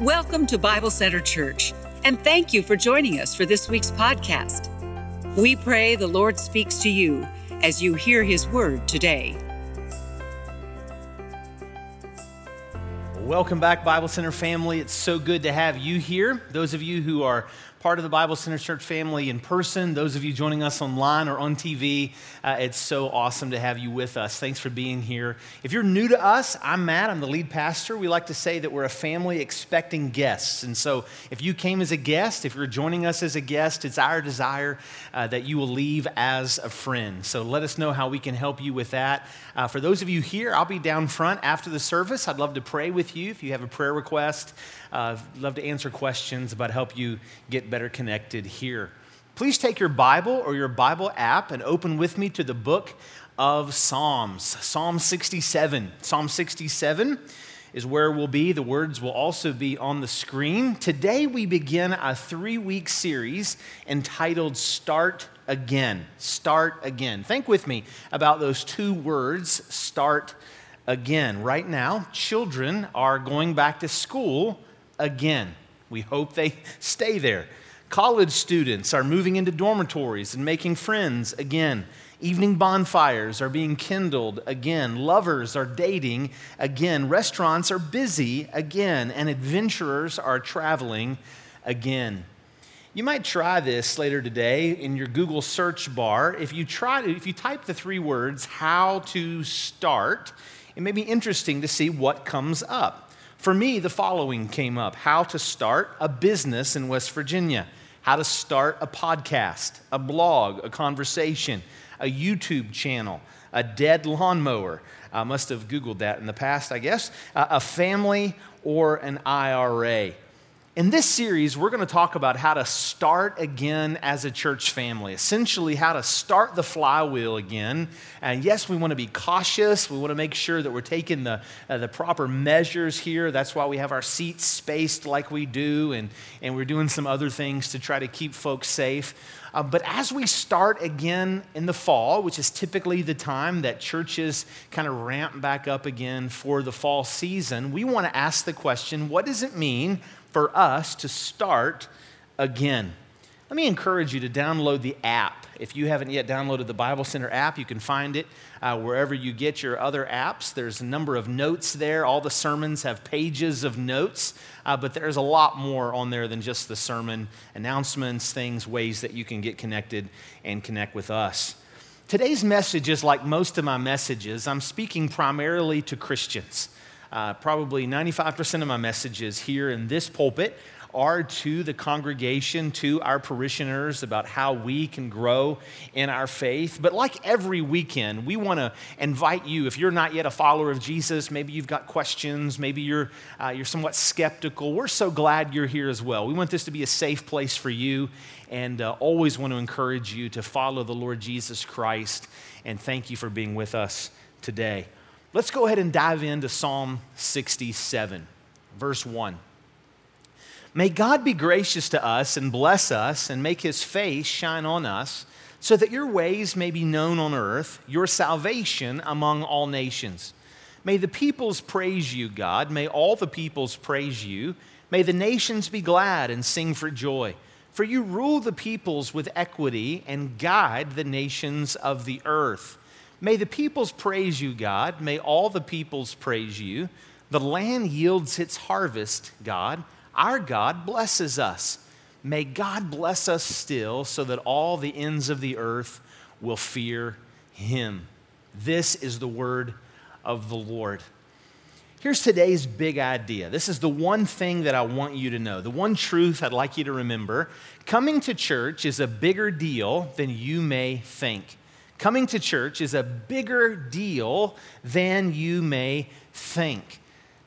Welcome to Bible Center Church, and thank you for joining us for this week's podcast. We pray the Lord speaks to you as you hear his word today. Welcome back, Bible Center family. It's so good to have you here. Those of you who are part of the Bible Center Church family in person, those of you joining us online or on TV, uh, it's so awesome to have you with us. Thanks for being here. If you're new to us, I'm Matt, I'm the lead pastor. We like to say that we're a family expecting guests. And so if you came as a guest, if you're joining us as a guest, it's our desire uh, that you will leave as a friend. So let us know how we can help you with that. Uh, for those of you here, I'll be down front after the service. I'd love to pray with you if you have a prayer request. Uh, love to answer questions about help you get better connected here. Please take your Bible or your Bible app and open with me to the book of Psalms. Psalm 67. Psalm 67 is where we'll be. The words will also be on the screen. Today we begin a three week series entitled Start Again. Start Again. Think with me about those two words, start again. Right now, children are going back to school again. We hope they stay there. College students are moving into dormitories and making friends again. Evening bonfires are being kindled again. Lovers are dating again. Restaurants are busy again. And adventurers are traveling again. You might try this later today in your Google search bar. If you try to, if you type the three words how to start, it may be interesting to see what comes up. For me, the following came up how to start a business in West Virginia, how to start a podcast, a blog, a conversation, a YouTube channel, a dead lawnmower. I must have Googled that in the past, I guess, uh, a family or an IRA. In this series, we're going to talk about how to start again as a church family, essentially, how to start the flywheel again. And yes, we want to be cautious. We want to make sure that we're taking the, uh, the proper measures here. That's why we have our seats spaced like we do, and, and we're doing some other things to try to keep folks safe. Uh, but as we start again in the fall, which is typically the time that churches kind of ramp back up again for the fall season, we want to ask the question what does it mean? For us to start again. Let me encourage you to download the app. If you haven't yet downloaded the Bible Center app, you can find it uh, wherever you get your other apps. There's a number of notes there. All the sermons have pages of notes, uh, but there's a lot more on there than just the sermon announcements, things, ways that you can get connected and connect with us. Today's message is like most of my messages, I'm speaking primarily to Christians. Uh, probably 95% of my messages here in this pulpit are to the congregation, to our parishioners about how we can grow in our faith. But like every weekend, we want to invite you, if you're not yet a follower of Jesus, maybe you've got questions, maybe you're, uh, you're somewhat skeptical, we're so glad you're here as well. We want this to be a safe place for you and uh, always want to encourage you to follow the Lord Jesus Christ. And thank you for being with us today. Let's go ahead and dive into Psalm 67, verse 1. May God be gracious to us and bless us and make his face shine on us, so that your ways may be known on earth, your salvation among all nations. May the peoples praise you, God. May all the peoples praise you. May the nations be glad and sing for joy. For you rule the peoples with equity and guide the nations of the earth. May the peoples praise you, God. May all the peoples praise you. The land yields its harvest, God. Our God blesses us. May God bless us still so that all the ends of the earth will fear him. This is the word of the Lord. Here's today's big idea. This is the one thing that I want you to know, the one truth I'd like you to remember. Coming to church is a bigger deal than you may think coming to church is a bigger deal than you may think.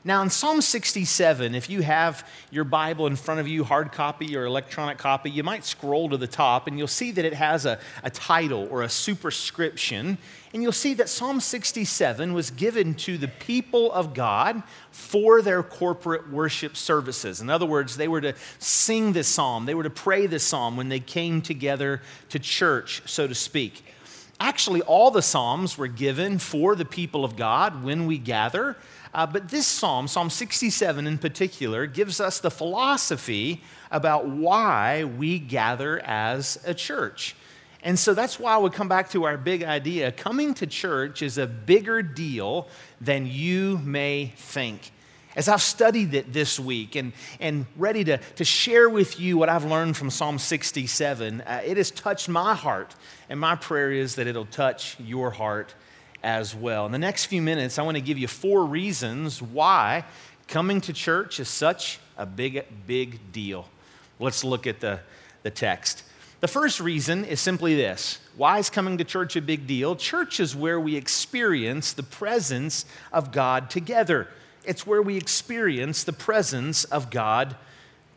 Now, in Psalm 67, if you have your Bible in front of you, hard copy or electronic copy, you might scroll to the top and you'll see that it has a, a title or a superscription. And you'll see that Psalm 67 was given to the people of God for their corporate worship services. In other words, they were to sing this psalm, they were to pray this psalm when they came together to church, so to speak. Actually, all the Psalms were given for the people of God when we gather. Uh, but this psalm, Psalm 67 in particular, gives us the philosophy about why we gather as a church. And so that's why we come back to our big idea. Coming to church is a bigger deal than you may think. As I've studied it this week and, and ready to, to share with you what I've learned from Psalm 67, uh, it has touched my heart. And my prayer is that it'll touch your heart as well. In the next few minutes, I want to give you four reasons why coming to church is such a big, big deal. Let's look at the, the text. The first reason is simply this why is coming to church a big deal? Church is where we experience the presence of God together. It's where we experience the presence of God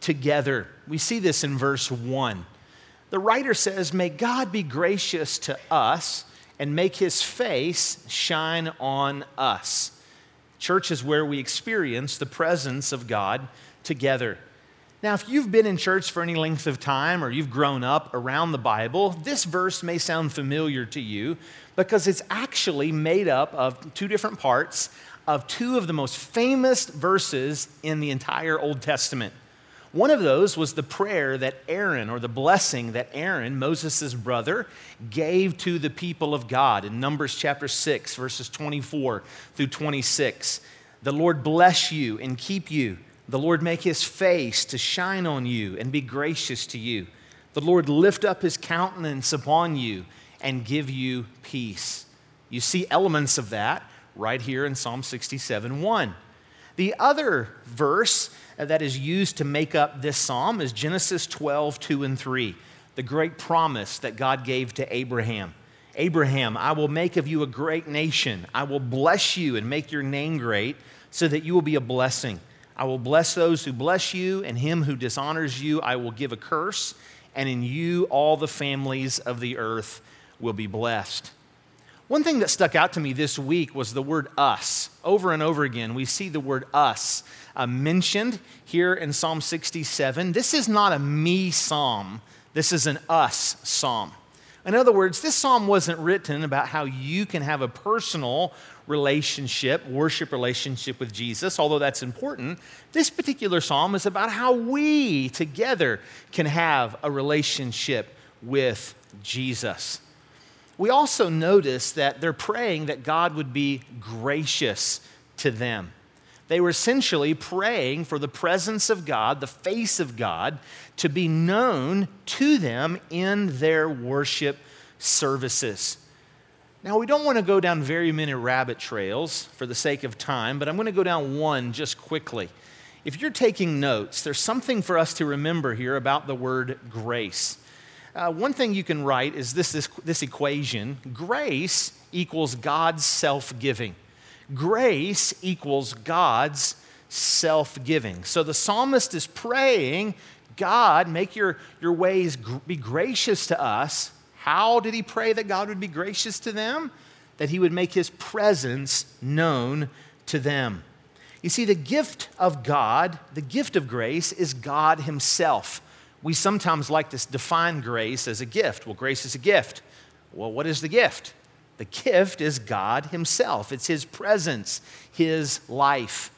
together. We see this in verse 1. The writer says, May God be gracious to us and make his face shine on us. Church is where we experience the presence of God together. Now, if you've been in church for any length of time or you've grown up around the Bible, this verse may sound familiar to you because it's actually made up of two different parts of two of the most famous verses in the entire Old Testament. One of those was the prayer that Aaron, or the blessing that Aaron, Moses' brother, gave to the people of God in Numbers chapter 6, verses 24 through 26. The Lord bless you and keep you. The Lord make his face to shine on you and be gracious to you. The Lord lift up his countenance upon you and give you peace. You see elements of that right here in Psalm 67 1. The other verse that is used to make up this psalm is Genesis 12 2 and 3, the great promise that God gave to Abraham. Abraham, I will make of you a great nation. I will bless you and make your name great so that you will be a blessing. I will bless those who bless you, and him who dishonors you, I will give a curse, and in you all the families of the earth will be blessed. One thing that stuck out to me this week was the word us. Over and over again, we see the word us uh, mentioned here in Psalm 67. This is not a me psalm, this is an us psalm. In other words, this psalm wasn't written about how you can have a personal relationship, worship relationship with Jesus, although that's important. This particular psalm is about how we together can have a relationship with Jesus. We also notice that they're praying that God would be gracious to them. They were essentially praying for the presence of God, the face of God, to be known to them in their worship services. Now, we don't want to go down very many rabbit trails for the sake of time, but I'm going to go down one just quickly. If you're taking notes, there's something for us to remember here about the word grace. Uh, one thing you can write is this, this, this equation grace equals God's self giving. Grace equals God's self giving. So the psalmist is praying, God, make your, your ways gr- be gracious to us how did he pray that God would be gracious to them? That he would make his presence known to them. You see, the gift of God, the gift of grace, is God himself. We sometimes like to define grace as a gift. Well, grace is a gift. Well, what is the gift? The gift is God Himself, it's His presence, His life.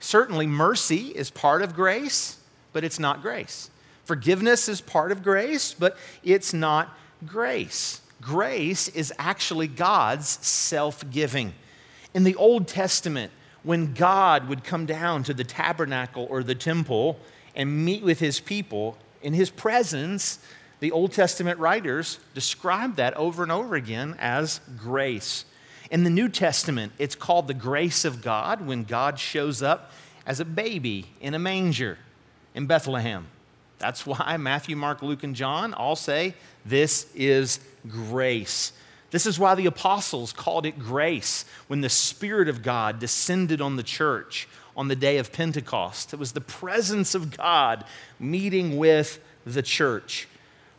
Certainly, mercy is part of grace, but it's not grace. Forgiveness is part of grace, but it's not grace. Grace is actually God's self giving. In the Old Testament, when God would come down to the tabernacle or the temple and meet with his people, in his presence, the Old Testament writers describe that over and over again as grace. In the New Testament, it's called the grace of God when God shows up as a baby in a manger in Bethlehem. That's why Matthew, Mark, Luke, and John all say this is grace. This is why the apostles called it grace when the Spirit of God descended on the church on the day of Pentecost. It was the presence of God meeting with the church.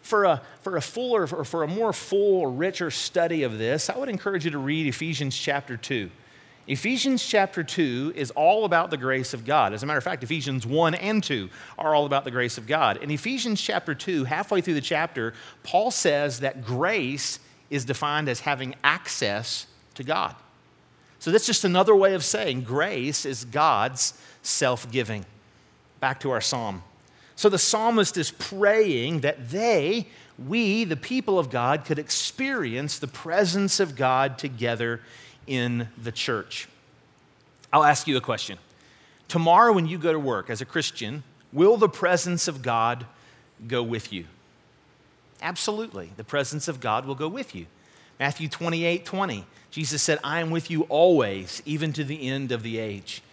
For a, for a fuller or for a more full or richer study of this, I would encourage you to read Ephesians chapter 2. Ephesians chapter 2 is all about the grace of God. As a matter of fact, Ephesians 1 and 2 are all about the grace of God. In Ephesians chapter 2, halfway through the chapter, Paul says that grace is defined as having access to God. So that's just another way of saying grace is God's self giving. Back to our psalm. So the psalmist is praying that they, we, the people of God, could experience the presence of God together in the church. I'll ask you a question. Tomorrow, when you go to work as a Christian, will the presence of God go with you? Absolutely. The presence of God will go with you. Matthew 28 20, Jesus said, I am with you always, even to the end of the age.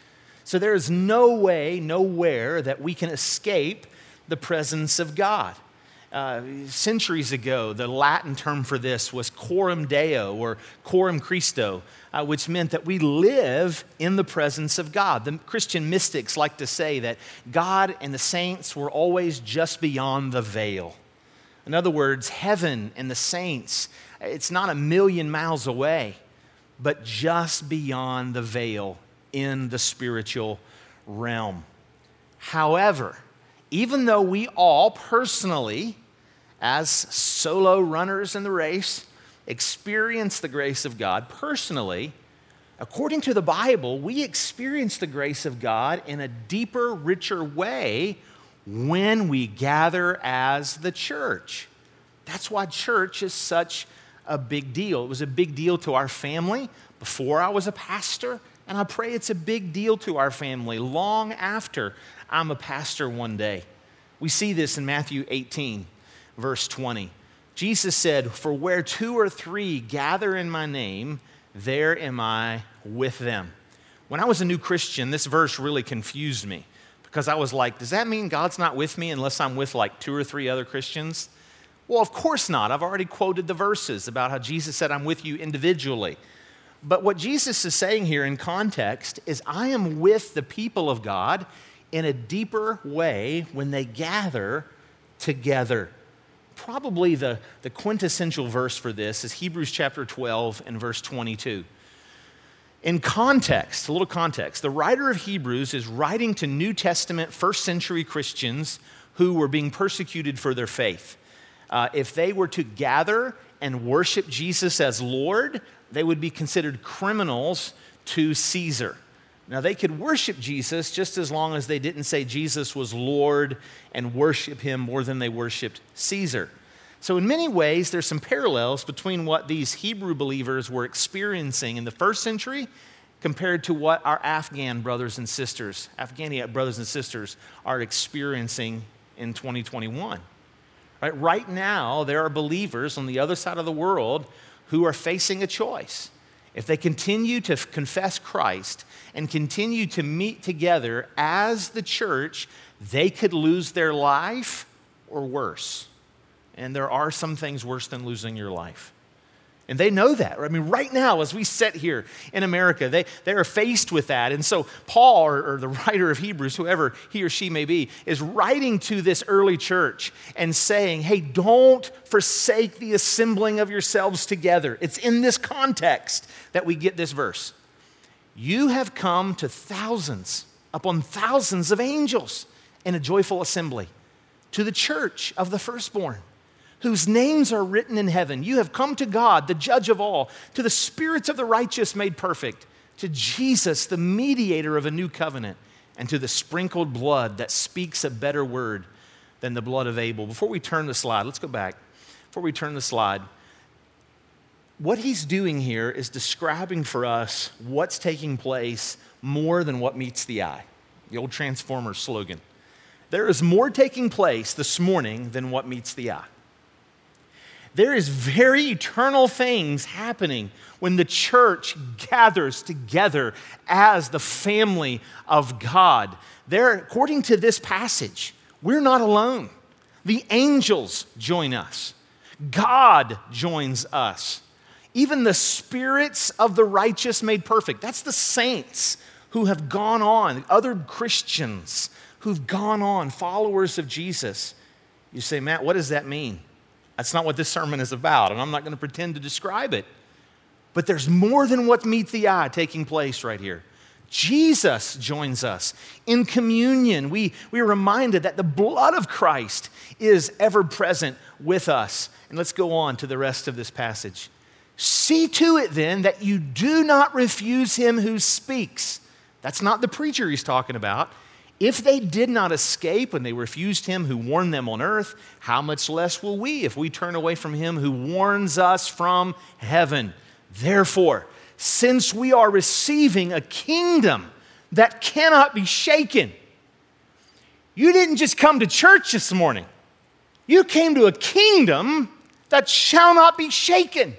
So there is no way, nowhere that we can escape the presence of God. Uh, centuries ago, the Latin term for this was coram deo or coram Christo, uh, which meant that we live in the presence of God. The Christian mystics like to say that God and the saints were always just beyond the veil. In other words, heaven and the saints, it's not a million miles away, but just beyond the veil in the spiritual realm. However, even though we all personally, as solo runners in the race, experience the grace of God personally, according to the Bible, we experience the grace of God in a deeper, richer way when we gather as the church. That's why church is such a big deal. It was a big deal to our family before I was a pastor, and I pray it's a big deal to our family long after I'm a pastor one day. We see this in Matthew 18, verse 20. Jesus said, For where two or three gather in my name, there am I with them. When I was a new Christian, this verse really confused me because I was like, Does that mean God's not with me unless I'm with like two or three other Christians? Well, of course not. I've already quoted the verses about how Jesus said, I'm with you individually. But what Jesus is saying here in context is, I am with the people of God in a deeper way when they gather together. Probably the, the quintessential verse for this is Hebrews chapter 12 and verse 22. In context, a little context, the writer of Hebrews is writing to New Testament first century Christians who were being persecuted for their faith. Uh, if they were to gather and worship Jesus as Lord, they would be considered criminals to Caesar. Now, they could worship Jesus just as long as they didn't say Jesus was Lord and worship him more than they worshiped Caesar. So, in many ways, there's some parallels between what these Hebrew believers were experiencing in the first century compared to what our Afghan brothers and sisters, Afghani brothers and sisters, are experiencing in 2021. Right? right now, there are believers on the other side of the world who are facing a choice. If they continue to confess Christ and continue to meet together as the church, they could lose their life or worse. And there are some things worse than losing your life. And they know that. I mean, right now, as we sit here in America, they, they are faced with that. And so, Paul, or, or, the writer of Hebrews, whoever he or she may be, is writing to this early church and saying, hey, don't forsake the assembling of yourselves together. It's in this context that we get this verse. You have come to thousands upon thousands of angels in a joyful assembly to the church of the firstborn whose names are written in heaven. You have come to God, the judge of all, to the spirits of the righteous made perfect, to Jesus, the mediator of a new covenant, and to the sprinkled blood that speaks a better word than the blood of Abel. Before we turn the slide, let's go back. Before we turn the slide, what he's doing here is describing for us what's taking place more than what meets the eye. The old Transformers slogan. There is more taking place this morning than what meets the eye. There is very eternal things happening when the church gathers together as the family of God. There, according to this passage, we're not alone. The angels join us. God joins us. Even the spirits of the righteous made perfect. That's the saints who have gone on, other Christians who've gone on, followers of Jesus. You say, Matt, what does that mean? That's not what this sermon is about, and I'm not going to pretend to describe it. But there's more than what meets the eye taking place right here. Jesus joins us in communion. We, we are reminded that the blood of Christ is ever present with us. And let's go on to the rest of this passage. See to it then that you do not refuse him who speaks. That's not the preacher he's talking about. If they did not escape and they refused him who warned them on earth, how much less will we if we turn away from him who warns us from heaven? Therefore, since we are receiving a kingdom that cannot be shaken, you didn't just come to church this morning, you came to a kingdom that shall not be shaken.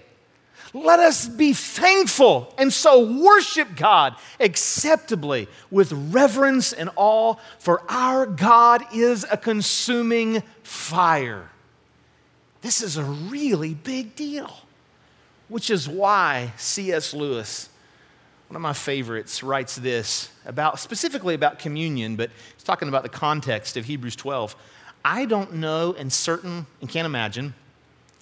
Let us be thankful and so worship God acceptably with reverence and awe, for our God is a consuming fire. This is a really big deal, which is why C.S. Lewis, one of my favorites, writes this about specifically about communion, but he's talking about the context of Hebrews 12. I don't know and certain and can't imagine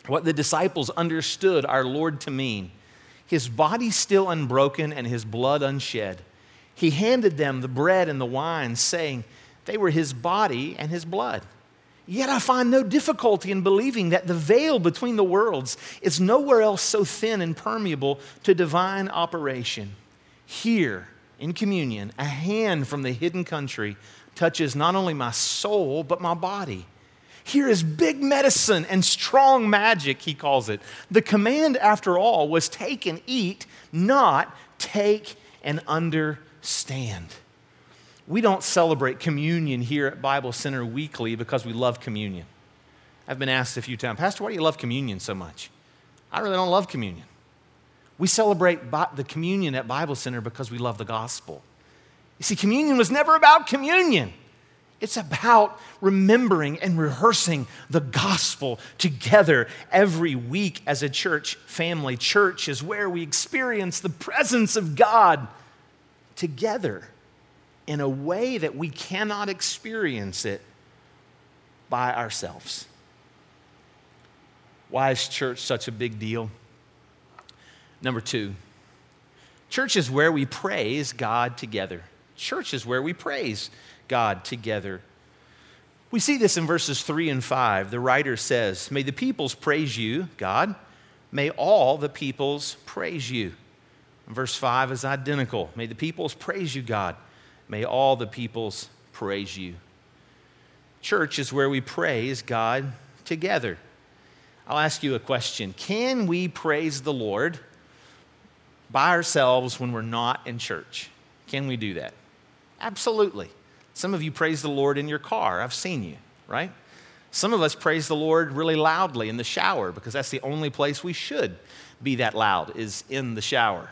what the disciples understood our Lord to mean. His body still unbroken and his blood unshed. He handed them the bread and the wine, saying they were his body and his blood. Yet I find no difficulty in believing that the veil between the worlds is nowhere else so thin and permeable to divine operation. Here, in communion, a hand from the hidden country touches not only my soul, but my body here is big medicine and strong magic, he calls it. The command, after all, was take and eat, not take and understand. We don't celebrate communion here at Bible Center weekly because we love communion. I've been asked a few times, Pastor, why do you love communion so much? I really don't love communion. We celebrate the communion at Bible Center because we love the gospel. You see, communion was never about communion. It's about remembering and rehearsing the gospel together every week as a church family. Church is where we experience the presence of God together in a way that we cannot experience it by ourselves. Why is church such a big deal? Number two, church is where we praise God together. Church is where we praise God together. We see this in verses 3 and 5. The writer says, May the peoples praise you, God. May all the peoples praise you. verse 5 is identical. May the peoples praise you, God. May all the peoples praise you. Church is where we praise God together. I'll ask you a question Can we praise the Lord by ourselves when we're not in church? Can we do that? Absolutely. Some of you praise the Lord in your car. I've seen you, right? Some of us praise the Lord really loudly in the shower because that's the only place we should be that loud is in the shower.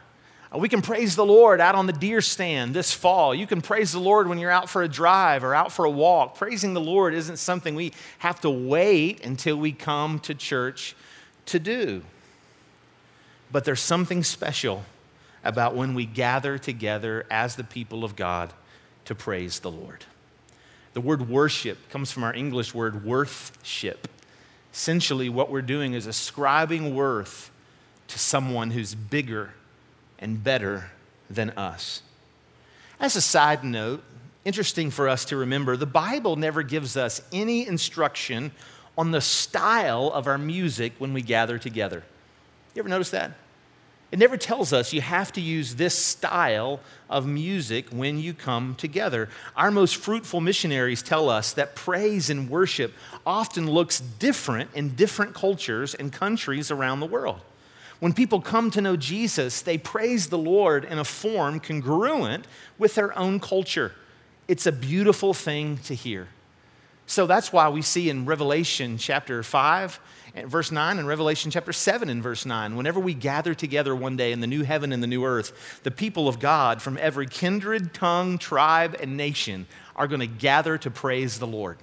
Uh, we can praise the Lord out on the deer stand this fall. You can praise the Lord when you're out for a drive or out for a walk. Praising the Lord isn't something we have to wait until we come to church to do. But there's something special about when we gather together as the people of God to praise the Lord. The word worship comes from our English word worthship. Essentially, what we're doing is ascribing worth to someone who's bigger and better than us. As a side note, interesting for us to remember, the Bible never gives us any instruction on the style of our music when we gather together. You ever notice that? It never tells us you have to use this style of music when you come together. Our most fruitful missionaries tell us that praise and worship often looks different in different cultures and countries around the world. When people come to know Jesus, they praise the Lord in a form congruent with their own culture. It's a beautiful thing to hear. So that's why we see in Revelation chapter 5 verse 9 and Revelation chapter 7 and verse 9. Whenever we gather together one day in the new heaven and the new earth, the people of God from every kindred, tongue, tribe, and nation are going to gather to praise the Lord.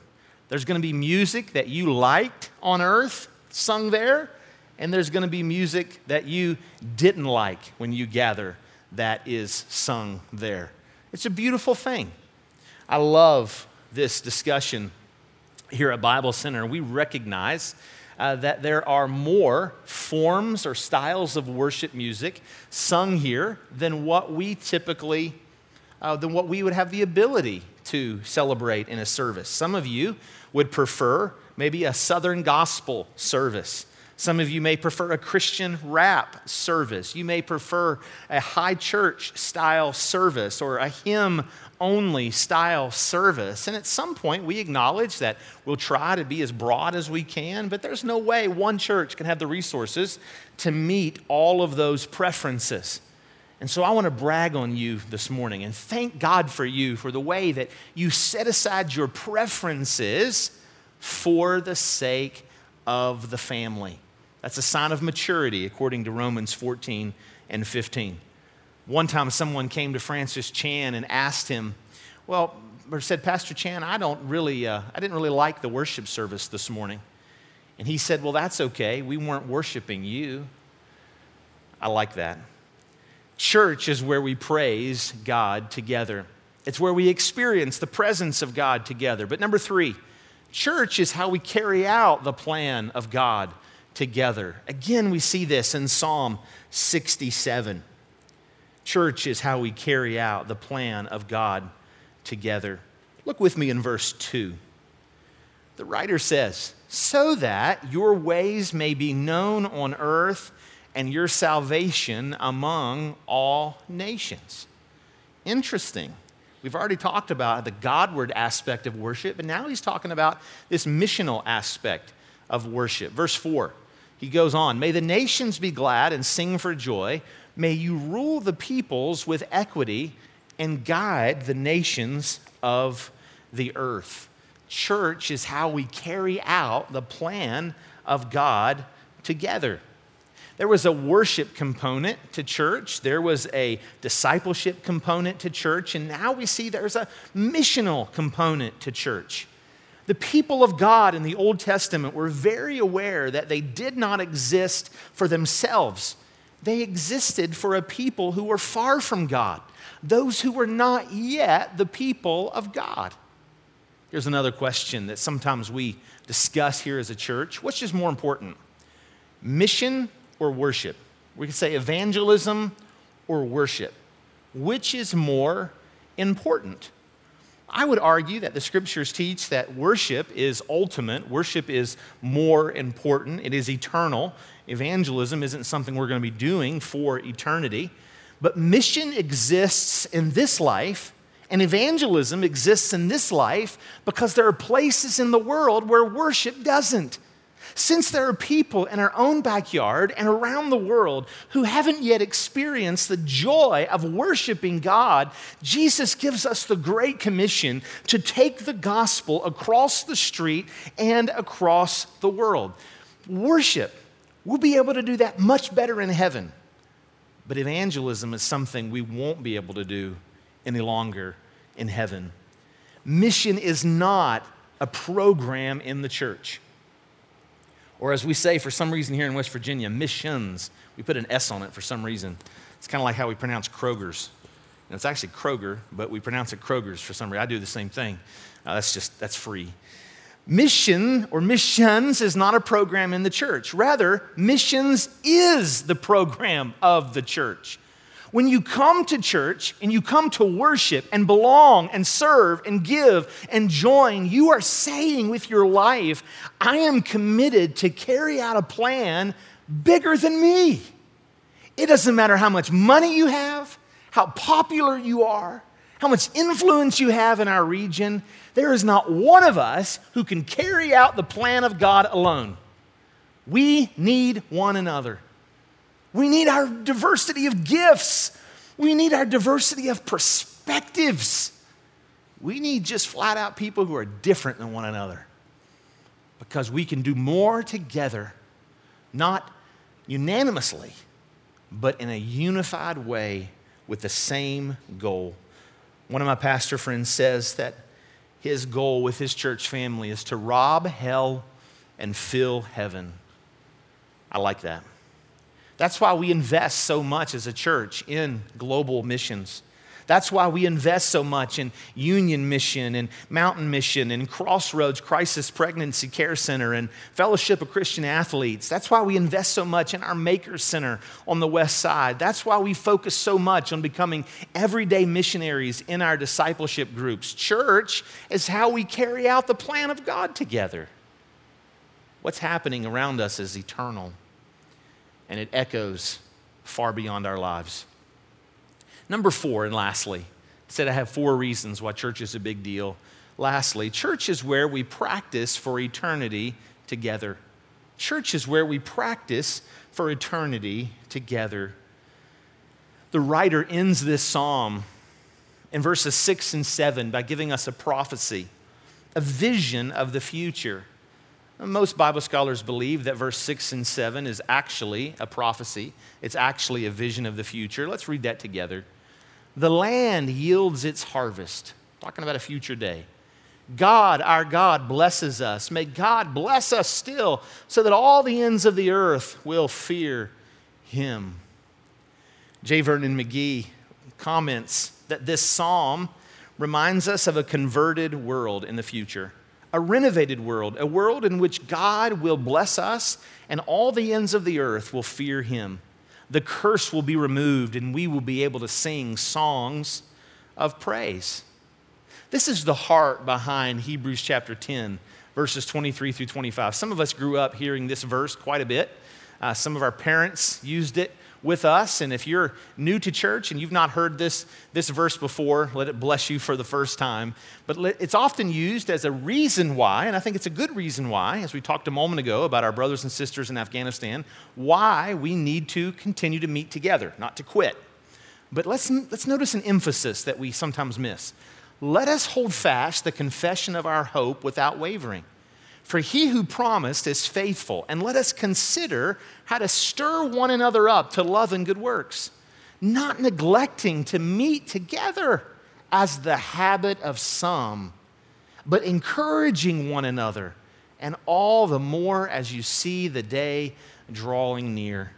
There's going to be music that you liked on earth sung there, and there's going to be music that you didn't like when you gather that is sung there. It's a beautiful thing. I love this discussion here at Bible Center. We recognize uh, that there are more forms or styles of worship music sung here than what we typically, uh, than what we would have the ability to celebrate in a service. Some of you would prefer maybe a Southern gospel service. Some of you may prefer a Christian rap service. You may prefer a high church style service or a hymn only style service. And at some point, we acknowledge that we'll try to be as broad as we can, but there's no way one church can have the resources to meet all of those preferences. And so I want to brag on you this morning and thank God for you for the way that you set aside your preferences for the sake of the family. That's a sign of maturity, according to Romans 14 and 15. One time, someone came to Francis Chan and asked him, Well, or said, Pastor Chan, I don't really, uh, I didn't really like the worship service this morning. And he said, Well, that's okay. We weren't worshiping you. I like that. Church is where we praise God together. It's where we experience the presence of God together. But number three, church is how we carry out the plan of God together. Again, we see this in Psalm 67. Church is how we carry out the plan of God together. Look with me in verse 2. The writer says, So that your ways may be known on earth and your salvation among all nations. Interesting. We've already talked about the Godward aspect of worship, but now he's talking about this missional aspect of worship. Verse 4 he goes on, May the nations be glad and sing for joy. May you rule the peoples with equity and guide the nations of the earth. Church is how we carry out the plan of God together. There was a worship component to church, there was a discipleship component to church, and now we see there's a missional component to church. The people of God in the Old Testament were very aware that they did not exist for themselves. They existed for a people who were far from God, those who were not yet the people of God. Here's another question that sometimes we discuss here as a church which is more important, mission or worship? We could say evangelism or worship. Which is more important? I would argue that the scriptures teach that worship is ultimate, worship is more important, it is eternal. Evangelism isn't something we're going to be doing for eternity. But mission exists in this life, and evangelism exists in this life because there are places in the world where worship doesn't. Since there are people in our own backyard and around the world who haven't yet experienced the joy of worshiping God, Jesus gives us the great commission to take the gospel across the street and across the world. Worship, we'll be able to do that much better in heaven. But evangelism is something we won't be able to do any longer in heaven. Mission is not a program in the church. Or as we say for some reason here in West Virginia, missions. We put an S on it for some reason. It's kind of like how we pronounce Kroger's. And it's actually Kroger, but we pronounce it Kroger's for some reason. I do the same thing. Uh, that's just, that's free. Mission or missions is not a program in the church. Rather, missions is the program of the church. When you come to church and you come to worship and belong and serve and give and join, you are saying with your life, I am committed to carry out a plan bigger than me. It doesn't matter how much money you have, how popular you are, how much influence you have in our region. There is not one of us who can carry out the plan of God alone. We need one another. We need our diversity of gifts. We need our diversity of perspectives. We need just flat out people who are different than one another because we can do more together, not unanimously, but in a unified way with the same goal. One of my pastor friends says that his goal with his church family is to rob hell and fill heaven. I like that. That's why we invest so much as a church in global missions. That's why we invest so much in Union Mission and Mountain Mission and Crossroads Crisis Pregnancy Care Center and Fellowship of Christian Athletes. That's why we invest so much in our Maker Center on the west side. That's why we focus so much on becoming everyday missionaries in our discipleship groups. Church is how we carry out the plan of God together. What's happening around us is eternal, and it echoes far beyond our lives. Number four, and lastly, I said I have four reasons why church is a big deal. Lastly, church is where we practice for eternity together. Church is where we practice for eternity together. The writer ends this psalm in verses six and seven by giving us a prophecy, a vision of the future. Most Bible scholars believe that verse 6 and 7 is actually a prophecy. It's actually a vision of the future. Let's read that together. The land yields its harvest, talking about a future day. God, our God, blesses us. May God bless us still so that all the ends of the earth will fear him. J. Vernon McGee comments that this psalm reminds us of a converted world in the future, a renovated world, a world in which God will bless us and all the ends of the earth will fear him. The curse will be removed and we will be able to sing songs of praise. This is the heart behind Hebrews chapter 10, verses 23 through 25. Some of us grew up hearing this verse quite a bit. Uh, some of our parents used it with us. And if you're new to church and you've not heard this, this verse before, let it bless you for the first time. But it's often used as a reason why, and I think it's a good reason why, as we talked a moment ago about our brothers and sisters in Afghanistan, why we need to continue to meet together, not to quit. But let's, let's notice an emphasis that we sometimes miss. Let us hold fast the confession of our hope without wavering. For he who promised is faithful, and let us consider how to stir one another up to love and good works, not neglecting to meet together as the habit of some, but encouraging one another, and all the more as you see the day drawing near.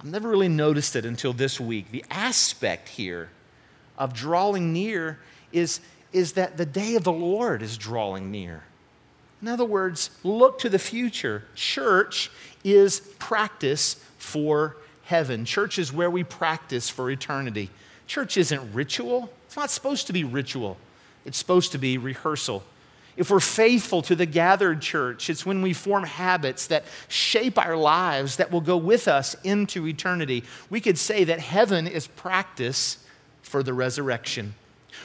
I've never really noticed it until this week. The aspect here of drawing near is, is that the day of the Lord is drawing near. In other words, look to the future. Church is practice for heaven. Church is where we practice for eternity. Church isn't ritual, it's not supposed to be ritual, it's supposed to be rehearsal. If we're faithful to the gathered church, it's when we form habits that shape our lives that will go with us into eternity. We could say that heaven is practice for the resurrection.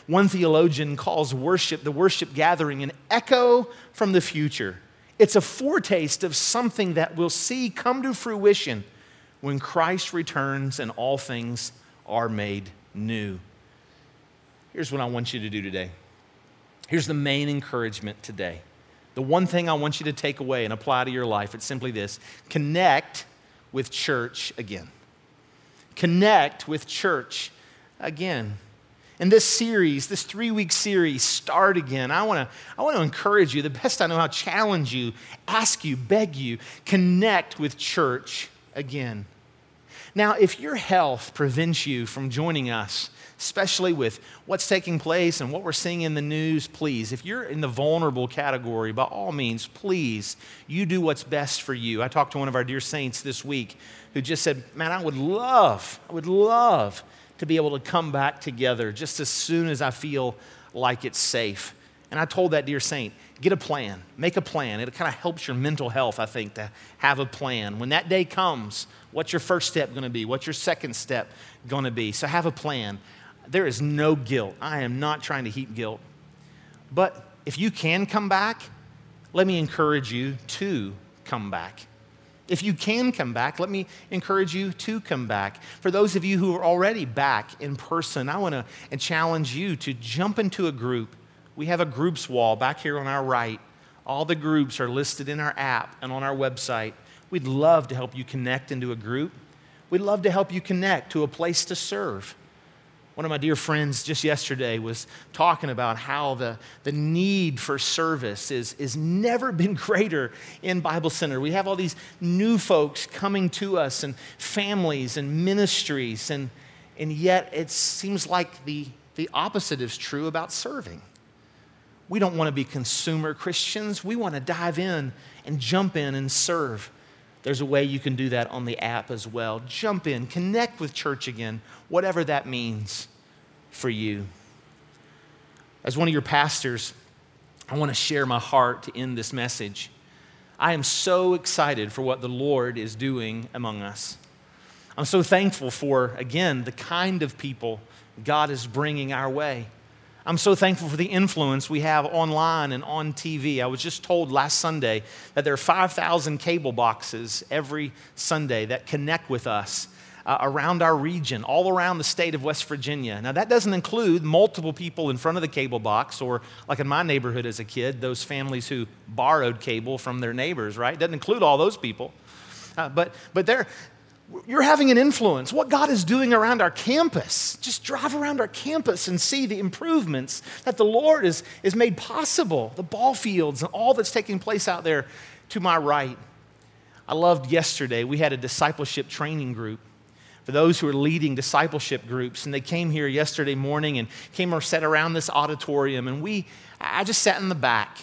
One theologian calls worship, the worship gathering, an echo from the future. It's a foretaste of something that we'll see come to fruition when Christ returns and all things are made new. Here's what I want you to do today. Here's the main encouragement today. The one thing I want you to take away and apply to your life, it's simply this connect with church again. Connect with church again. In this series, this three week series, Start Again, I wanna, I wanna encourage you, the best I know how, challenge you, ask you, beg you, connect with church again. Now, if your health prevents you from joining us, especially with what's taking place and what we're seeing in the news, please, if you're in the vulnerable category, by all means, please, you do what's best for you. I talked to one of our dear saints this week who just said, Man, I would love, I would love to be able to come back together just as soon as I feel like it's safe. And I told that dear saint, get a plan, make a plan. It kind of helps your mental health, I think, to have a plan. When that day comes, what's your first step going to be? What's your second step going to be? So have a plan. There is no guilt. I am not trying to heap guilt. But if you can come back, let me encourage you to come back. If you can come back, let me encourage you to come back. For those of you who are already back in person, I want to challenge you to jump into a group. We have a groups wall back here on our right. All the groups are listed in our app and on our website. We'd love to help you connect into a group. We'd love to help you connect to a place to serve. One of my dear friends just yesterday was talking about how the, the need for service is, is never been greater in Bible Center. We have all these new folks coming to us and families and ministries, and, and yet it seems like the, the opposite is true about serving. We don't want to be consumer Christians. We want to dive in and jump in and serve. There's a way you can do that on the app as well. Jump in, connect with church again, whatever that means for you. As one of your pastors, I want to share my heart to end this message. I am so excited for what the Lord is doing among us. I'm so thankful for, again, the kind of people God is bringing our way. I'm so thankful for the influence we have online and on TV. I was just told last Sunday that there are 5,000 cable boxes every Sunday that connect with us uh, around our region, all around the state of West Virginia. Now, that doesn't include multiple people in front of the cable box, or like in my neighborhood as a kid, those families who borrowed cable from their neighbors, right? Doesn't include all those people. Uh, but but there, you're having an influence. What God is doing around our campus. Just drive around our campus and see the improvements that the Lord is, is made possible, the ball fields and all that's taking place out there to my right. I loved yesterday, we had a discipleship training group for those who are leading discipleship groups. And they came here yesterday morning and came or sat around this auditorium. And we, I just sat in the back.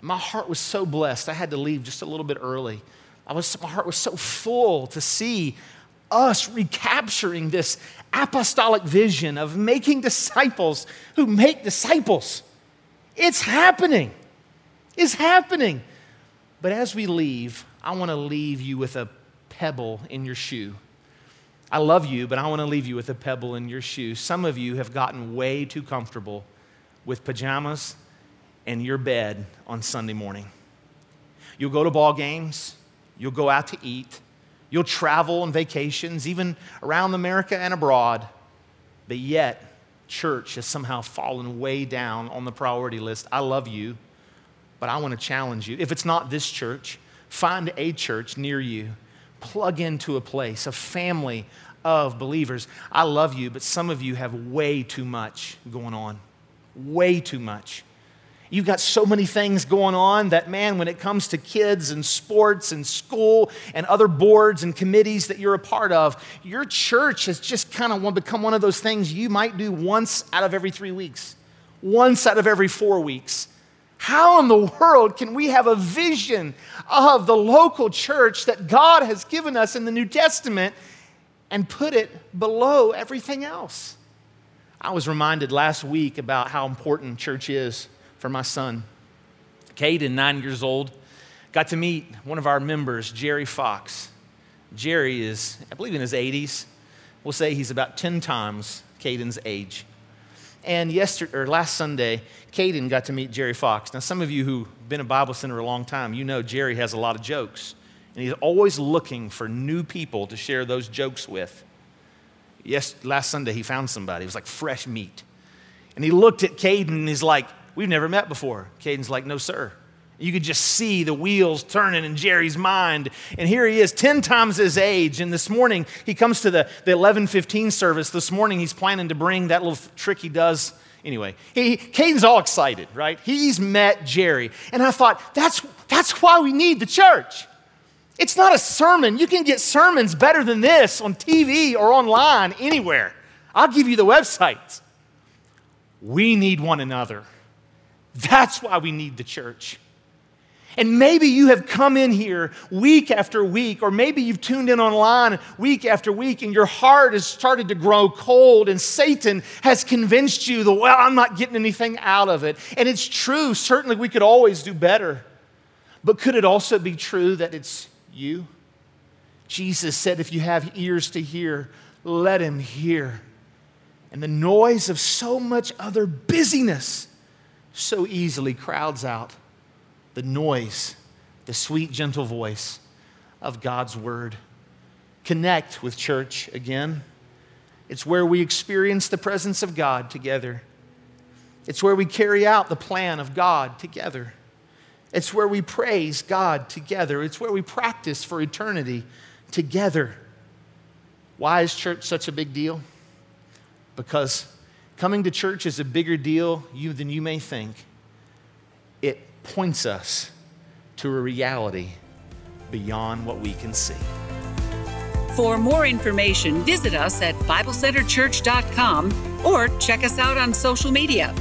My heart was so blessed. I had to leave just a little bit early. I was, my heart was so full to see us recapturing this apostolic vision of making disciples who make disciples. It's happening. It's happening. But as we leave, I want to leave you with a pebble in your shoe. I love you, but I want to leave you with a pebble in your shoe. Some of you have gotten way too comfortable with pajamas and your bed on Sunday morning. You'll go to ball games, you'll go out to eat, you'll travel on vacations, even around America and abroad, but yet church has somehow fallen way down on the priority list. I love you, but I want to challenge you. If it's not this church, find a church near you plug into a place, a family of believers. I love you, but some of you have way too much going on. Way too much. You've got so many things going on that, man, when it comes to kids and sports and school and other boards and committees that you're a part of, your church has just kind of become one of those things you might do once out of every three weeks, once out of every four weeks. How in the world can we have a vision of the local church that God has given us in the New Testament and put it below everything else? I was reminded last week about how important church is for my son. Caden, nine years old, got to meet one of our members, Jerry Fox. Jerry is, I believe, in his 80s. We'll say he's about 10 times Caden's age. And yesterday, or last Sunday, Caden got to meet Jerry Fox. Now, some of you who've been a Bible Center a long time, you know Jerry has a lot of jokes. And he's always looking for new people to share those jokes with. Yes, last Sunday he found somebody. It was like fresh meat. And he looked at Caden and he's like, We've never met before. Caden's like, No, sir. You could just see the wheels turning in Jerry's mind. And here he is, 10 times his age. And this morning, he comes to the, the 1115 service. This morning, he's planning to bring that little trick he does. Anyway, he, Caden's all excited, right? He's met Jerry. And I thought, that's, that's why we need the church. It's not a sermon. You can get sermons better than this on TV or online, anywhere. I'll give you the websites. We need one another. That's why we need the church. And maybe you have come in here week after week, or maybe you've tuned in online week after week, and your heart has started to grow cold, and Satan has convinced you that, well, I'm not getting anything out of it. And it's true, certainly we could always do better. But could it also be true that it's you? Jesus said, if you have ears to hear, let him hear. And the noise of so much other busyness so easily crowds out the noise, the sweet, gentle voice of God's Word. Connect with church again. It's where we experience the presence of God together. It's where we carry out the plan of God together. It's where we praise God together. It's where we practice for eternity together. Why is church such a big deal? Because coming to church is a bigger deal than you may think It points us to a reality beyond what we can see. For more information, visit us at BibleCenterChurch.com or check us out on social media.